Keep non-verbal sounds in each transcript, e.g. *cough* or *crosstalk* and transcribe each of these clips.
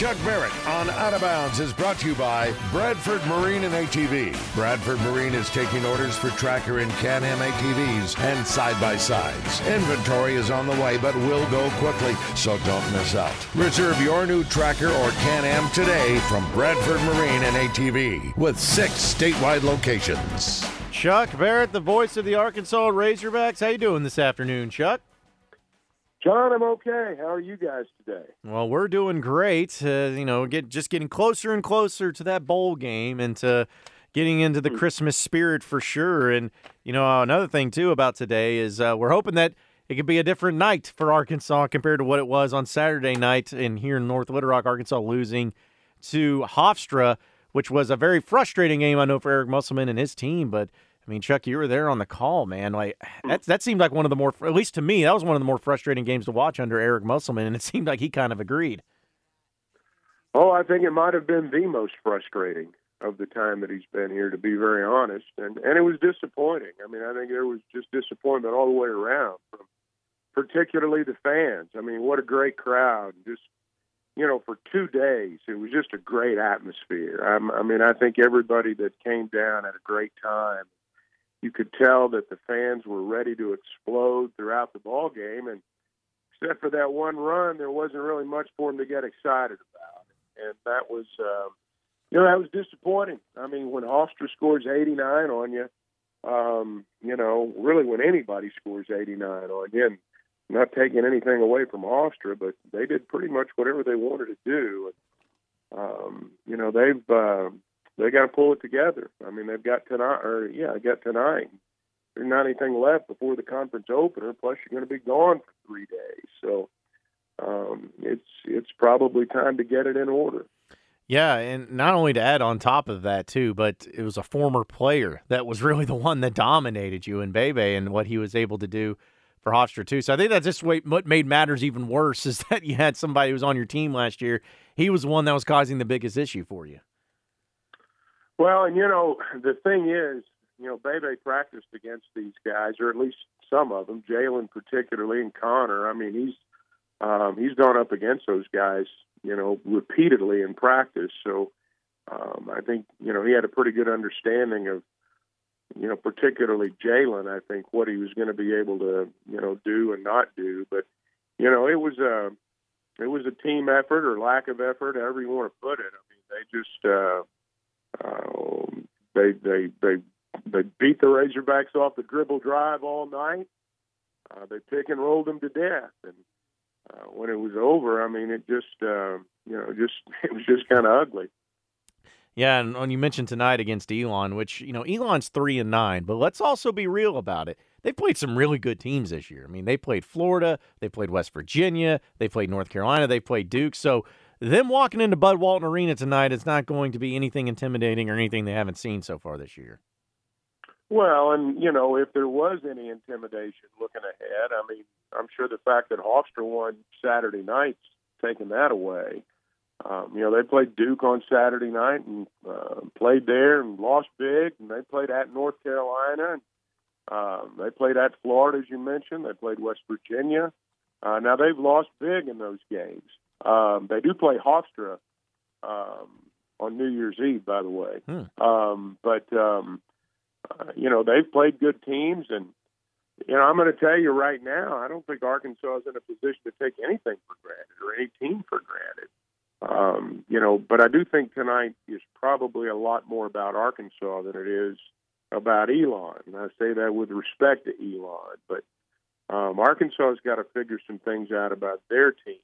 Chuck Barrett on Out of Bounds is brought to you by Bradford Marine and ATV. Bradford Marine is taking orders for Tracker and Can-Am ATVs and side-by-sides. Inventory is on the way, but will go quickly, so don't miss out. Reserve your new Tracker or Can-Am today from Bradford Marine and ATV with six statewide locations. Chuck Barrett, the voice of the Arkansas Razorbacks. How you doing this afternoon, Chuck? John, I'm okay. How are you guys today? Well, we're doing great. Uh, you know, get just getting closer and closer to that bowl game and to getting into the Christmas spirit for sure. And you know, another thing too about today is uh, we're hoping that it could be a different night for Arkansas compared to what it was on Saturday night in here in North Little Rock, Arkansas, losing to Hofstra, which was a very frustrating game. I know for Eric Musselman and his team, but I mean, Chuck, you were there on the call, man. Like *sighs* mm. that, that seemed like one of the more, at least to me, that was one of the more frustrating games to watch under Eric Musselman, and it *laughs* seemed like he kind of agreed. Oh, I think it might have been the most frustrating of the time that he's been here, to be very honest. And and it was disappointing. I mean, I think there was just disappointment all the way around, from particularly the fans. I mean, what a great crowd! Just you know, for two days, it was just a great atmosphere. I, I mean, I think everybody that came down had a great time you could tell that the fans were ready to explode throughout the ball game, and except for that one run, there wasn't really much for them to get excited about, and that was, um, you know, that was disappointing. I mean, when Hofstra scores 89 on you, um, you know, really when anybody scores 89 on you, and not taking anything away from Hofstra, but they did pretty much whatever they wanted to do. Um, you know, they've uh, they got to pull it together. I mean, they've got tonight, or yeah, they got tonight. There's not anything left before the conference opener. Plus, you're going to be gone for three days, so um, it's it's probably time to get it in order. Yeah, and not only to add on top of that too, but it was a former player that was really the one that dominated you in Bebe and what he was able to do for Hofstra too. So I think that's just what made matters even worse *laughs* is that you had somebody who was on your team last year. He was the one that was causing the biggest issue for you. Well, and you know, the thing is, you know, Bebe practiced against these guys, or at least some of them. Jalen, particularly, and Connor. I mean, he's um, he's gone up against those guys, you know, repeatedly in practice. So um, I think you know he had a pretty good understanding of, you know, particularly Jalen. I think what he was going to be able to, you know, do and not do. But you know, it was a it was a team effort or lack of effort, however you want to put it. I mean, they just. Uh, they they they they beat the Razorbacks off the dribble drive all night. Uh, they pick and rolled them to death, and uh, when it was over, I mean, it just uh, you know just *laughs* it was just kind of ugly. Yeah, and when you mentioned tonight against Elon, which you know Elon's three and nine, but let's also be real about it. They played some really good teams this year. I mean, they played Florida, they played West Virginia, they played North Carolina, they played Duke. So them walking into Bud Walton Arena tonight is not going to be anything intimidating or anything they haven't seen so far this year. Well, and you know, if there was any intimidation looking ahead, I mean, I'm sure the fact that Hofstra won Saturday night's taken that away. Um, you know, they played Duke on Saturday night and uh, played there and lost big, and they played at North Carolina. And, um, they played at Florida, as you mentioned. They played West Virginia. Uh, now they've lost big in those games. Um, they do play Hofstra um, on New Year's Eve, by the way. Hmm. Um, but um, uh, you know they've played good teams, and you know I'm going to tell you right now, I don't think Arkansas is in a position to take anything for granted or any team for granted. Um, you know, but I do think tonight is probably a lot more about Arkansas than it is about Elon. And I say that with respect to Elon, but um, Arkansas has got to figure some things out about their team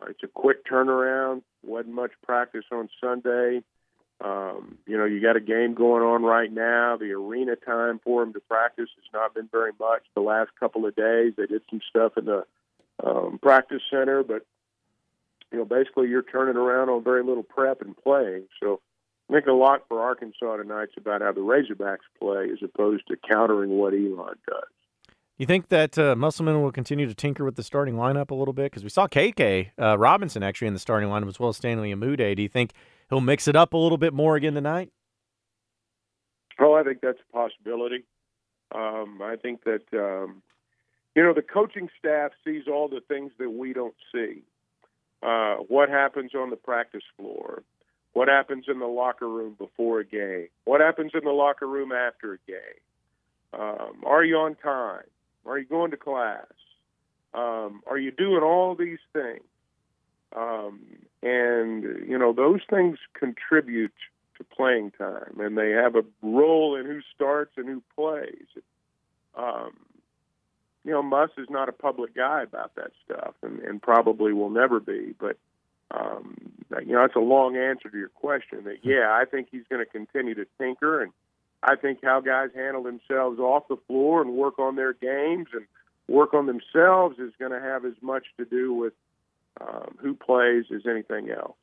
uh, it's a quick turnaround. wasn't much practice on Sunday. Um, you know, you got a game going on right now. The arena time for them to practice has not been very much the last couple of days. They did some stuff in the um, practice center, but you know, basically you're turning around on very little prep and playing. So I think a lot for Arkansas tonight's about how the Razorbacks play as opposed to countering what Elon does. You think that uh, Musselman will continue to tinker with the starting lineup a little bit? Because we saw KK uh, Robinson actually in the starting lineup as well as Stanley Umude. Do you think he'll mix it up a little bit more again tonight? Oh, I think that's a possibility. Um, I think that um, you know the coaching staff sees all the things that we don't see. Uh, what happens on the practice floor? What happens in the locker room before a game? What happens in the locker room after a game? Um, are you on time? Are you going to class? Um, are you doing all these things? Um, and you know those things contribute to playing time, and they have a role in who starts and who plays. Um, you know, Muss is not a public guy about that stuff, and, and probably will never be. But um, you know, it's a long answer to your question. That yeah, I think he's going to continue to tinker, and I think how guys handle themselves off the floor and work on their games and work on themselves is going to have as much to do with um, who plays as anything else.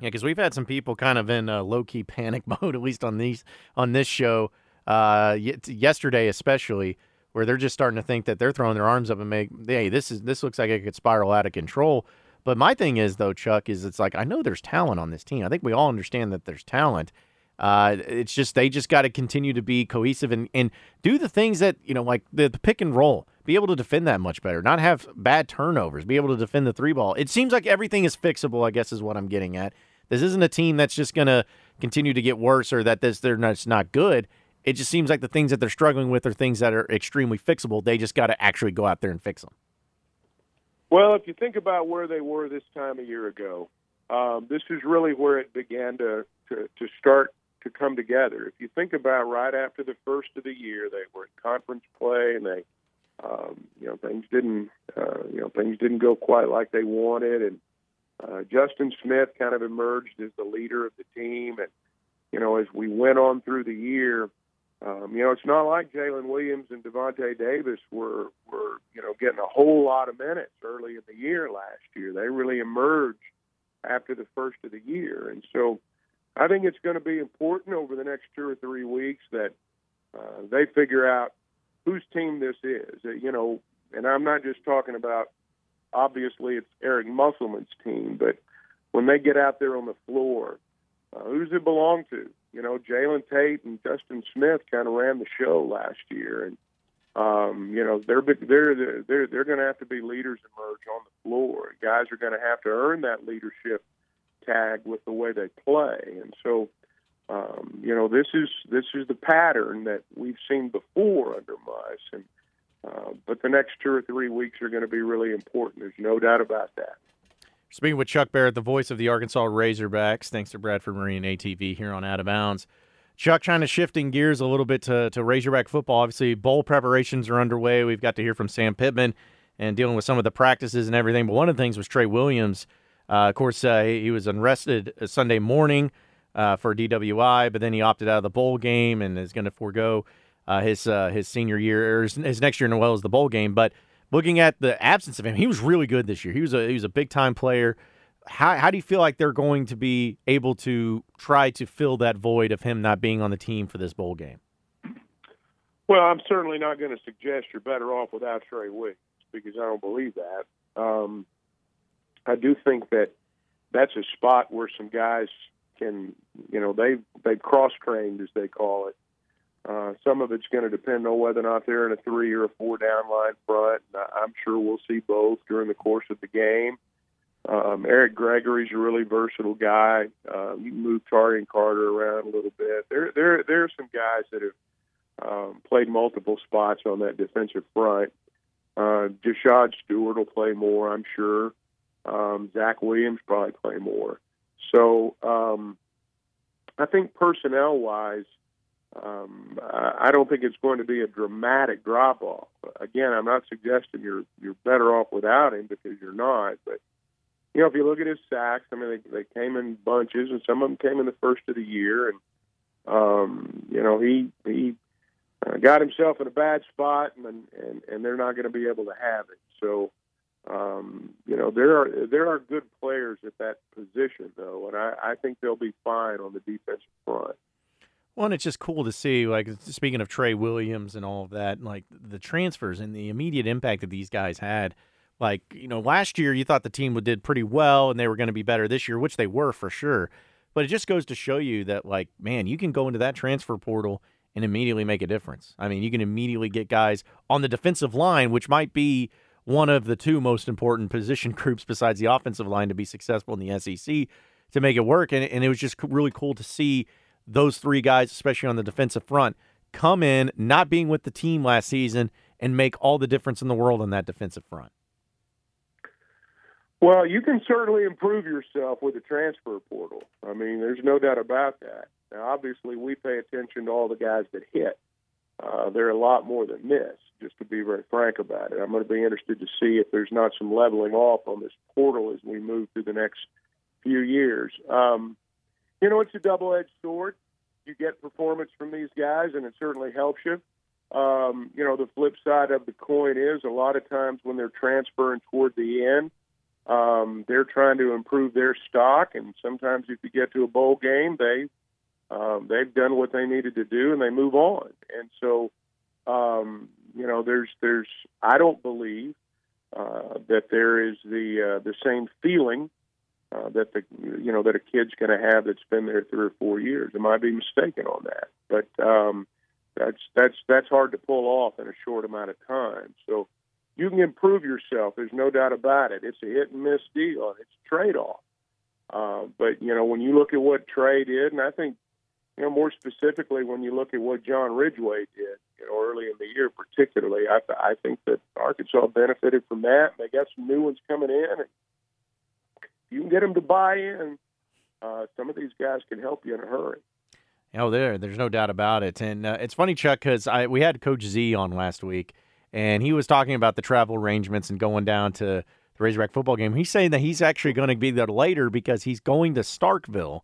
Yeah, because we've had some people kind of in uh, low key *laughs* panic mode, at least on these on this show uh, yesterday, especially where they're just starting to think that they're throwing their arms up and make, hey, this is this looks like it could spiral out of control. But my thing is though, Chuck, is it's like I know there's talent on this team. I think we all understand that there's talent. Uh, it's just they just got to continue to be cohesive and, and do the things that you know, like the, the pick and roll. Be able to defend that much better, not have bad turnovers, be able to defend the three ball. It seems like everything is fixable. I guess is what I'm getting at. This isn't a team that's just going to continue to get worse or that this they're not, not good. It just seems like the things that they're struggling with are things that are extremely fixable. They just got to actually go out there and fix them. Well, if you think about where they were this time a year ago, um, this is really where it began to, to, to start to come together. If you think about right after the first of the year, they were in conference play and they, um, you know, things didn't, uh, you know, things didn't go quite like they wanted, and uh, Justin Smith kind of emerged as the leader of the team, and you know, as we went on through the year, um, you know, it's not like Jaylin Williams and Davonte Davis were were you know getting a whole lot of minutes early in the year last year. They really emerged after the first of the year, and so I think it's going to be important over the next two or three weeks that uh, they figure out whose team this is. You know, and I'm not just talking about obviously it's Eric Musselman's team, but when they get out there on the floor, uh, who's it belong to? you know, Jalen Tate and Justin Smith kind of ran the show last year, and um, you know they're they're they're they're going to have to be leaders emerge on the floor. Guys are going to have to earn that leadership tag with the way they play, and so um, you know this is this is the pattern that we've seen before under Muss, and uh, but the next two or three weeks are going to be really important. There's no doubt about that. Speaking with Chuck Barrett, the voice of the Arkansas Razorbacks, thanks to Bradford Marine ATV here on Out of Bounds. Chuck, trying to shifting gears a little bit to, to Razorback football. Obviously, bowl preparations are underway. We've got to hear from Sam Pittman and dealing with some of the practices and everything. But one of the things was Trey Williams. Uh, of course, uh, he was arrested Sunday morning uh, for DWI, but then he opted out of the bowl game and is going to forego uh, his uh, his senior year or his, his next year, as well as the bowl game. But looking at the absence of him, he was really good this year. He was a he was a big time player. How how do you feel like they're going to be able to try to fill that void of him not being on the team for this bowl game? Well, I'm certainly not going to suggest you're better off without Trey Williams because I don't believe that. Um, I do think that that's a spot where some guys can, you know, they they cross trained as they call it, uh, some of it's going to depend on whether or not they're in a three or a four down line front. I'm sure we'll see both during the course of the game. Um, Eric Gregory's a really versatile guy. Uh, you can move Taurean Carter around a little bit. There, there, there are some guys that have um, played multiple spots on that defensive front. Uh, Stewart will play more, I'm sure. Um, Zach Williams probably play more. So um, I think personnel wise, um, I don't think it's going to be a dramatic drop off. Again, I'm not suggesting you're you're better off without him because you're not. But you know, if you look at his sacks, I mean, they, they came in bunches, and some of them came in the first of the year, and um, you know, he he uh, got himself in a bad spot, and and and they're not going to be able to have it. So. Um, you know, there are there are good players at that position though, and I, I think they'll be fine on the defensive front. Well, and it's just cool to see, like, speaking of Trey Williams and all of that, like the transfers and the immediate impact that these guys had. Like, you know, last year you thought the team did pretty well and they were going to be better this year, which they were for sure. But it just goes to show you that, like, man, you can go into that transfer portal and immediately make a difference. I mean, you can immediately get guys on the defensive line, which might be one of the two most important position *laughs* groups besides the offensive line to be successful in the SEC to make it work. And, and it was just really cool to see those three guys, especially on the defensive front, come in, not being with the team last season, and make all the difference in the world on that defensive front. Well, you can certainly improve yourself with the transfer portal. I mean, there's no doubt about that. Now, obviously, we pay attention to all the guys that hit. Uh, there are a lot more than this, just to be very frank about it. I'm going to be interested to see if there's not some leveling off on this portal as we move through the next few years. Um, you know, it's a double edged sword. You get performance from these guys, and it certainly helps you. Um, you know, the flip side of the coin is a lot of times when they're transferring toward the end, um, they're trying to improve their stock, and sometimes if you get to a bowl game, they um, they've done what they needed to do and they move on. And so, um, you know, there's there's I don't believe uh, that there is the uh, the same feeling uh, that the you know that a kid's going to have that's been there three or four years. Am I be mistaken on that, but um, that's that's that's hard to pull off in a short amount of time. So you can improve yourself. There's no doubt about it. It's a hit and miss deal. It's a trade off. Uh, but you know, when you look at what Trey did, and I think you know more specifically when you look at what John Ridgeway did, you know, early in the year, particularly, I, I think that Arkansas benefited from that. They got some new ones coming in, and you can get them to buy in. Uh, some of these guys can help you in a hurry. Oh, there, there's no doubt about it. And uh, it's funny, Chuck, because I we had Coach Z on last week, and he was talking about the travel arrangements and going down to the Razorback football game. He's saying that he's actually going to be there later because he's going to Starkville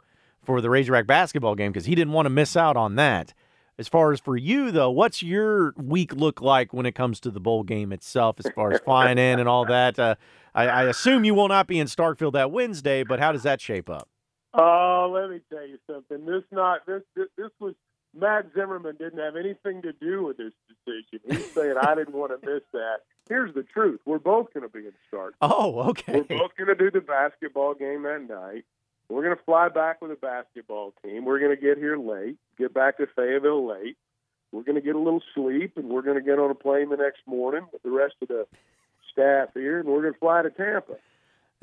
for the Razorback basketball game because he didn't want to miss out on that. As far as for you, though, what's your week look like when it comes to the bowl game itself, as far as flying in and all that? Uh, I, I, assume you will not be in Starkville that Wednesday, but how does that shape up? Oh, let me tell you something. This not this this, this was Matt Zimmerman didn't have anything to do with this decision. He's saying I didn't want to miss that. Here's the truth: we're both going to be in Stark. Oh, okay. We're both going to do the basketball game that night. We're going to fly back with a basketball team. We're going to get here late, get back to Fayetteville late. We're going to get a little sleep, and we're going to get on a plane the next morning with the rest of the staff here, and we're going to fly to Tampa.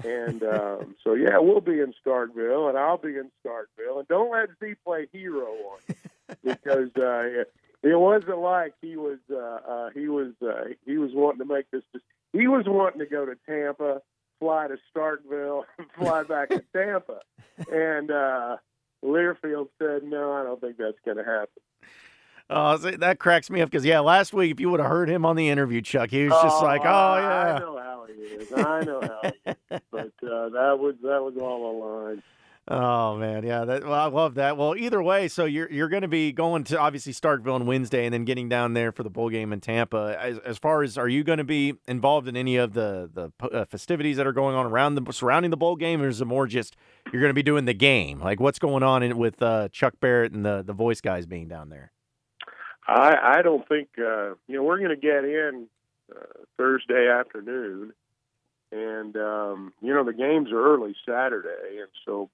And *laughs* um, so, yeah, we'll be in Starkville, and I'll be in Starkville. And don't let Z play hero on you *laughs* because uh, it wasn't like he was uh, uh, he was uh, he was wanting to make this. He was wanting to go to Tampa, fly to Starkville, *laughs* and fly back to Tampa. And uh, Learfield said, "No, I don't think that's going to happen." Oh, that cracks me up because yeah, last week if you would have heard him on the interview, Chuck, he was just oh, like, "Oh yeah." I know how he is. I know how he is. *laughs* But uh, that was that was all a line. Oh man, yeah, that, well, I love that. Well, either way, so you're you're going to be going to obviously Starkville on Wednesday, and then getting down there for the bowl game in Tampa. As, as far as are you going to be involved in any of the the uh, festivities that are going on around the surrounding the bowl game, or is it more just you're going to be doing the game? Like what's going on in, with uh, Chuck Barrett and the the voice guys being down there? I I don't think uh, you know we're going to get in uh, Thursday afternoon, and um, you know the games are early Saturday, and so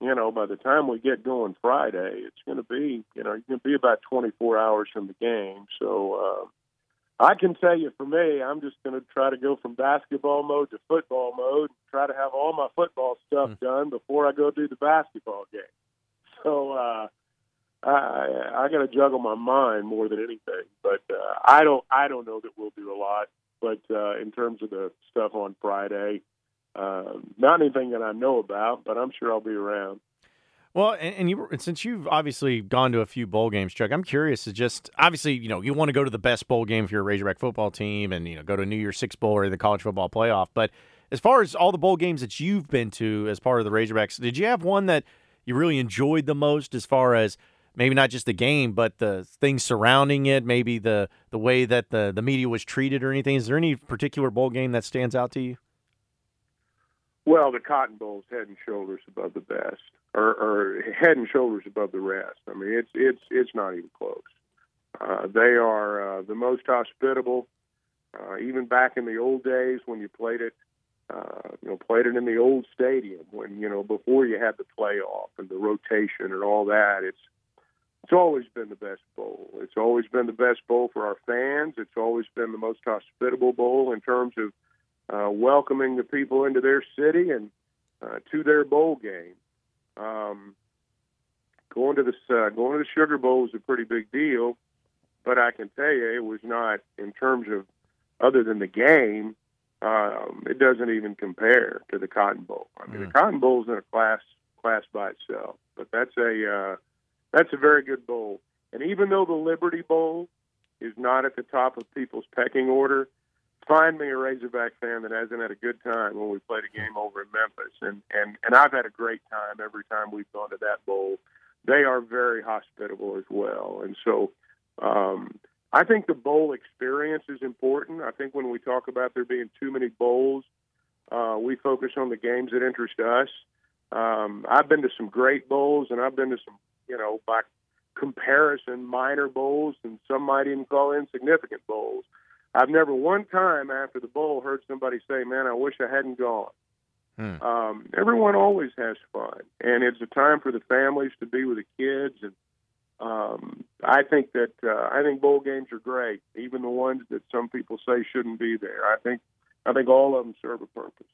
you know, by the time we get going Friday, it's going to be, you know, you're going to be about 24 hours from the game. So uh, I can tell you for me, I'm just going to try to go from basketball mode to football mode, and try to have all my football stuff mm. done before I go do the basketball game. So uh, I, I got to juggle my mind more than anything. But uh, I don't, I don't know that we'll do a lot. But uh, in terms of the stuff on Friday, uh, not anything that I know about, but I'm sure I'll be around. Well, and, and you since you've obviously gone to a few bowl games, Chuck, I'm curious to just obviously you know you want to go to the best bowl game for your Razorback football team, and you know go to a New Year's Six Bowl or the college football playoff. But as far as all the bowl games that you've been to as part of the Razorbacks, did you have one that you really enjoyed the most as far as maybe not just the game, but the things surrounding it, maybe the the way that the the media was treated or anything. Is there any particular bowl game that stands out to you? Well, the Cotton Bowl's head and shoulders above the best, or, or head and shoulders above the rest. I mean, it's it's it's not even close. Uh, they are uh, the most hospitable. Uh, even back in the old days when you played it, uh, you know, played it in the old stadium when you know before you had the playoff and the rotation and all that. It's it's always been the best bowl. It's always been the best bowl for our fans. It's always been the most hospitable bowl in terms of uh, welcoming the people into their city and uh, to their bowl game. Um, going to the uh, going to the Sugar Bowl was a pretty big deal, but I can tell you it was not in terms of other than the game. Um, it doesn't even compare to the Cotton Bowl. I mean, mm. the Cotton Bowl is in a class class by itself, but that's a uh, that's a very good bowl. And even though the Liberty Bowl is not at the top of people's pecking order, find me a Razorback fan that hasn't had a good time when we played a game over in Memphis, and and and I've had a great time every time we've gone to that bowl. They are very hospitable as well, and so um, I think the bowl experience is important. I think when we talk about there being too many bowls, uh, we focus on the games that interest us. Um, I've been to some great bowls, and I've been to some, you know, by comparison, minor bowls, and some might even call insignificant bowls. I've never one time after the bowl heard somebody say, "Man, I wish I hadn't gone." Hmm. Um, everyone always has fun, and it's a time for the families to be with the kids. And um, I think that uh, I think bowl games are great, even the ones that some people say shouldn't be there. I think I think all of them serve a purpose.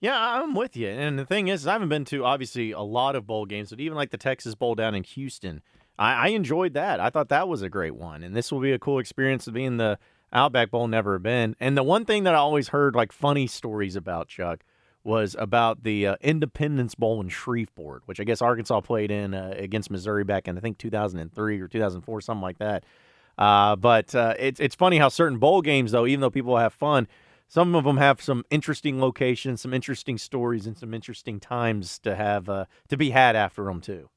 Yeah, I'm with you. And the thing is, I haven't been to obviously a lot of bowl games, but even like the Texas Bowl down in Houston, I, I enjoyed that. I thought that was a great one, and this will be a cool experience of being the Outback Bowl never been. And the one thing that I always heard like funny stories about Chuck was about the uh, Independence Bowl in Shreveport, which I guess Arkansas played in uh, against Missouri back in I think 2003 or 2004, something like that. Uh, but uh, it's it's funny how certain bowl games, though, even though people have fun, some of them have some interesting locations, some interesting stories, and some interesting times to have uh, to be had after them too.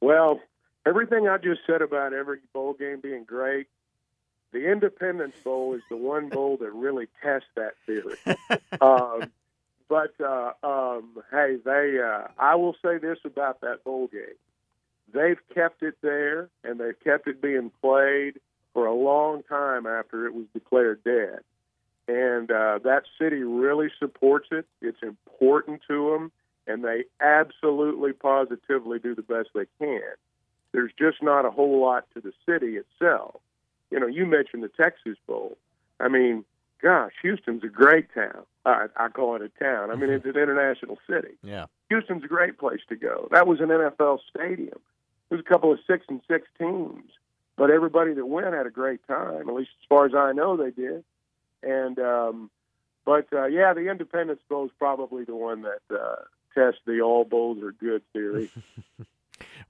Well, everything I just said about every bowl game being great the Independence Bowl is the one bowl that really tests that theory. *laughs* um, but uh, um, hey, they. Uh, I will say this about that bowl game: they've kept it there, and they've kept it being played for a long time after it was declared dead. And uh, that city really supports it. It's important to them, and they absolutely, positively do the best they can. There's just not a whole lot to the city itself you know, you mentioned the Texas Bowl. I mean, gosh, Houston's a great town. I, I call it a town. I mean, it's an international city. Yeah. Houston's a great place to go. That was an NFL stadium. There's a couple of six and six teams, but everybody that went had a great time. At least as far as I know, they did. And um, but uh, yeah, the Independence Bowl is probably the one that uh, tests the all bowls are good theory. *laughs*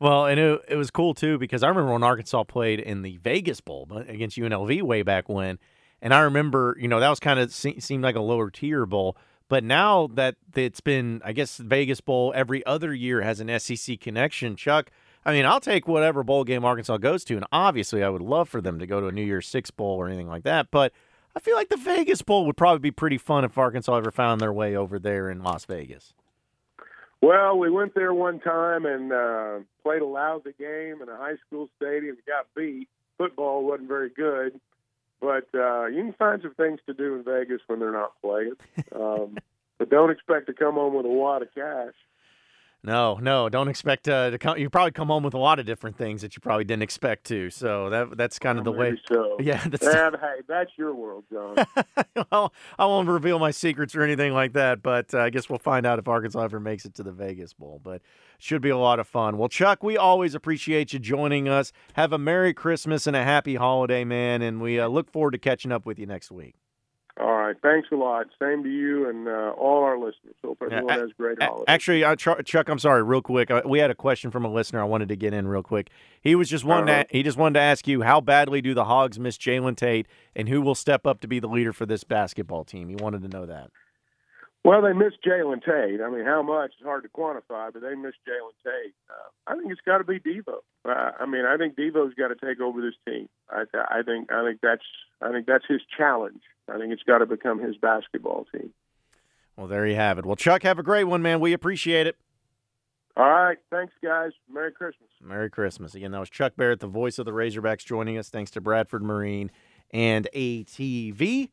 Well, and it, it was cool too because I remember when Arkansas played in the Vegas Bowl against UNLV way back when, and I remember you know that was kind of se- seemed like a lower tier bowl. But now that it's been, I guess Vegas Bowl every other year has an SEC connection. Chuck, I mean, I'll take whatever bowl game Arkansas goes to, and obviously I would love for them to go to a New Year's Six Bowl or anything like that. But I feel like the Vegas Bowl would probably be pretty fun if Arkansas ever found their way over there in Las Vegas. Well, we went there one time and uh, played a lousy game in a high school stadium. Got beat. Football wasn't very good, but uh, you can find some things to do in Vegas when they're not playing. *laughs* Um, but don't expect to come home with a wad of cash. No, no, don't expect uh, to come. You probably come home with a lot of different things that you probably didn't expect to. So that that's kind of the Maybe way. So. *laughs* Yeah, that's. And, hey, that's your world, John. *laughs* well, I won't reveal my secrets or anything like that, but uh, I guess we'll find out if Arkansas ever makes it to the Vegas Bowl. But should be a lot of fun. Well, Chuck, we always appreciate you joining us. Have a Merry Christmas and a Happy Holiday, man, and we uh, look forward to catching up with you next week. All right. Thanks a lot. Same to you and uh, all our listeners. Hope everyone has great holidays. Actually, uh, Chuck, I'm sorry, real quick. Uh, we had a question from a listener I wanted to get in real quick. He was just wanting uh-huh. to, he just wanted to ask you how badly do the Hogs miss Jalen Tate and who will step up to be the leader for this basketball team? He wanted to know that. Well, they missed Jalen Tate. I mean, how much is hard to quantify, but they missed Jalen Tate. Uh, I think it's got to be Devo. Uh, I mean, I think Devo's got to take over this team. I, I think I think that's I think that's his challenge. I think it's got to become his basketball team. Well, there you have it. Well, Chuck, have a great one, man. We appreciate it. All right. Thanks, guys. Merry Christmas. Merry Christmas. Again, that was Chuck Barrett, the voice of the Razorbacks, joining us. Thanks to Bradford Marine and ATV.